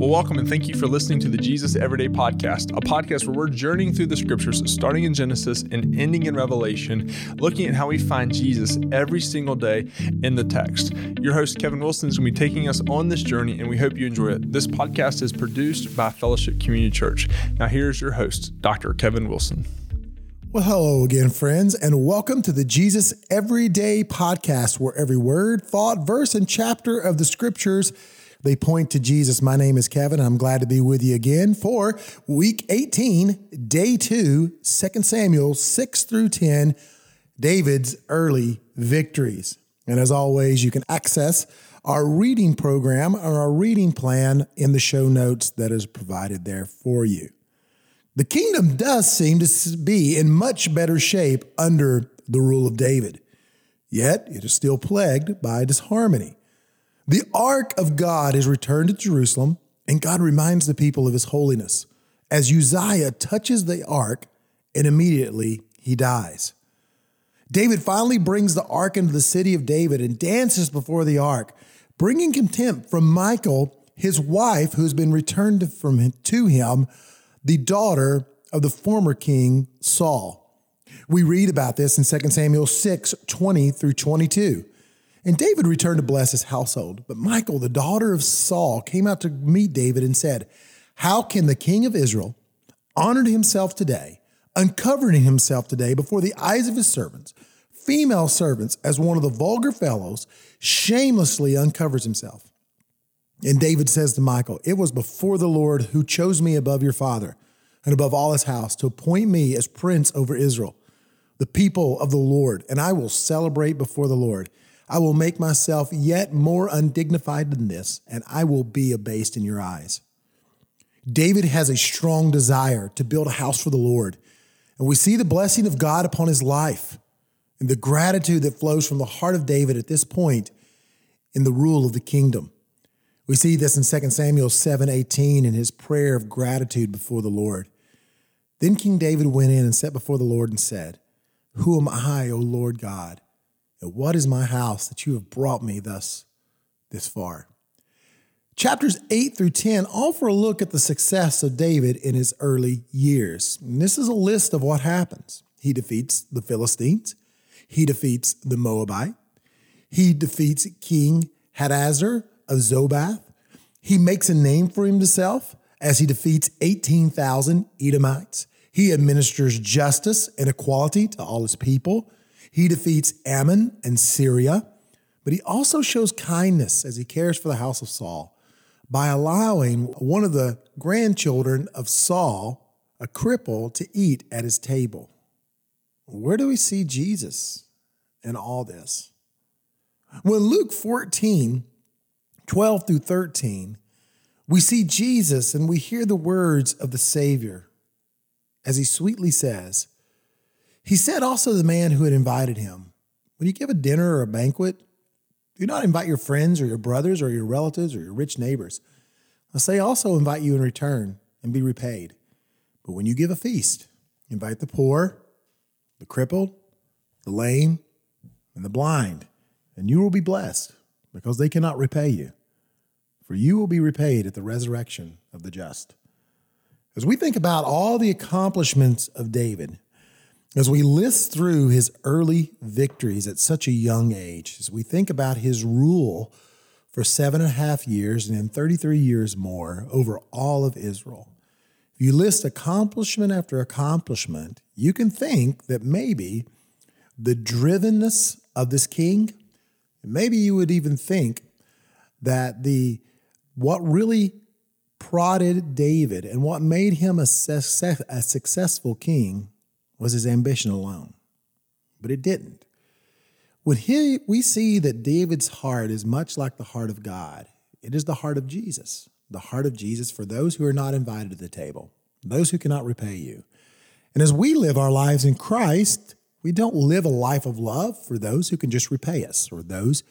Well, welcome and thank you for listening to the Jesus Everyday Podcast, a podcast where we're journeying through the scriptures, starting in Genesis and ending in Revelation, looking at how we find Jesus every single day in the text. Your host, Kevin Wilson, is going to be taking us on this journey, and we hope you enjoy it. This podcast is produced by Fellowship Community Church. Now, here's your host, Dr. Kevin Wilson. Well, hello again, friends, and welcome to the Jesus Everyday Podcast, where every word, thought, verse, and chapter of the scriptures they point to Jesus. My name is Kevin. I'm glad to be with you again for week 18, day 2, 2 Samuel 6 through 10, David's early victories. And as always, you can access our reading program or our reading plan in the show notes that is provided there for you. The kingdom does seem to be in much better shape under the rule of David, yet it is still plagued by disharmony. The ark of God is returned to Jerusalem, and God reminds the people of his holiness. As Uzzah touches the ark, and immediately he dies. David finally brings the ark into the city of David and dances before the ark, bringing contempt from Michal, his wife, who has been returned from him, to him, the daughter of the former king Saul. We read about this in 2 Samuel 6 20 through 22. And David returned to bless his household. But Michal, the daughter of Saul, came out to meet David and said, How can the king of Israel honor himself today, uncovering himself today before the eyes of his servants, female servants, as one of the vulgar fellows, shamelessly uncovers himself? And David says to Michal, It was before the Lord who chose me above your father and above all his house to appoint me as prince over Israel, the people of the Lord, and I will celebrate before the Lord. I will make myself yet more undignified than this, and I will be abased in your eyes. David has a strong desire to build a house for the Lord, and we see the blessing of God upon his life and the gratitude that flows from the heart of David at this point in the rule of the kingdom. We see this in 2 Samuel 7:18 in his prayer of gratitude before the Lord. Then King David went in and sat before the Lord and said, Who am I, O Lord God? And what is my house that you have brought me thus this far? Chapters 8 through 10 offer a look at the success of David in his early years. And this is a list of what happens. He defeats the Philistines, he defeats the Moabite, he defeats King Hadadezer of Zobah, He makes a name for himself as he defeats 18,000 Edomites. He administers justice and equality to all his people. He defeats Ammon and Syria, but he also shows kindness as he cares for the house of Saul by allowing one of the grandchildren of Saul, a cripple, to eat at his table. Where do we see Jesus in all this? When Luke 14, 12 through 13, we see Jesus and we hear the words of the Savior as he sweetly says, he said also to the man who had invited him, When you give a dinner or a banquet, do not invite your friends or your brothers or your relatives or your rich neighbors, lest they also invite you in return and be repaid. But when you give a feast, invite the poor, the crippled, the lame, and the blind, and you will be blessed because they cannot repay you. For you will be repaid at the resurrection of the just. As we think about all the accomplishments of David, as we list through his early victories at such a young age, as we think about his rule for seven and a half years and then 33 years more over all of Israel, if you list accomplishment after accomplishment, you can think that maybe the drivenness of this king, maybe you would even think that the what really prodded David and what made him a, success, a successful king was his ambition alone. But it didn't. When he, we see that David's heart is much like the heart of God, it is the heart of Jesus, the heart of Jesus for those who are not invited to the table, those who cannot repay you. And as we live our lives in Christ, we don't live a life of love for those who can just repay us or those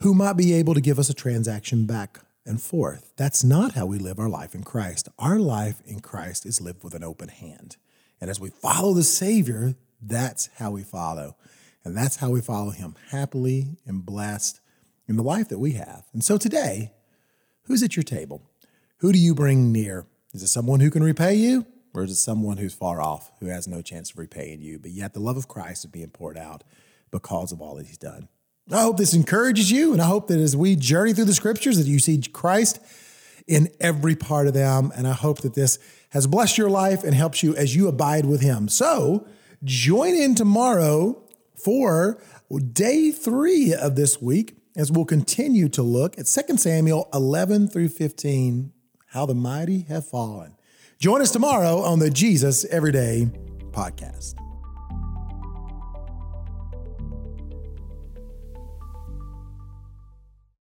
who might be able to give us a transaction back and forth. That's not how we live our life in Christ. Our life in Christ is lived with an open hand. And as we follow the Savior, that's how we follow. And that's how we follow Him happily and blessed in the life that we have. And so today, who's at your table? Who do you bring near? Is it someone who can repay you? Or is it someone who's far off, who has no chance of repaying you? But yet the love of Christ is being poured out because of all that he's done. I hope this encourages you, and I hope that as we journey through the scriptures, that you see Christ in every part of them. And I hope that this has blessed your life and helps you as you abide with him. So join in tomorrow for day three of this week as we'll continue to look at 2 Samuel 11 through 15, how the mighty have fallen. Join us tomorrow on the Jesus Everyday podcast.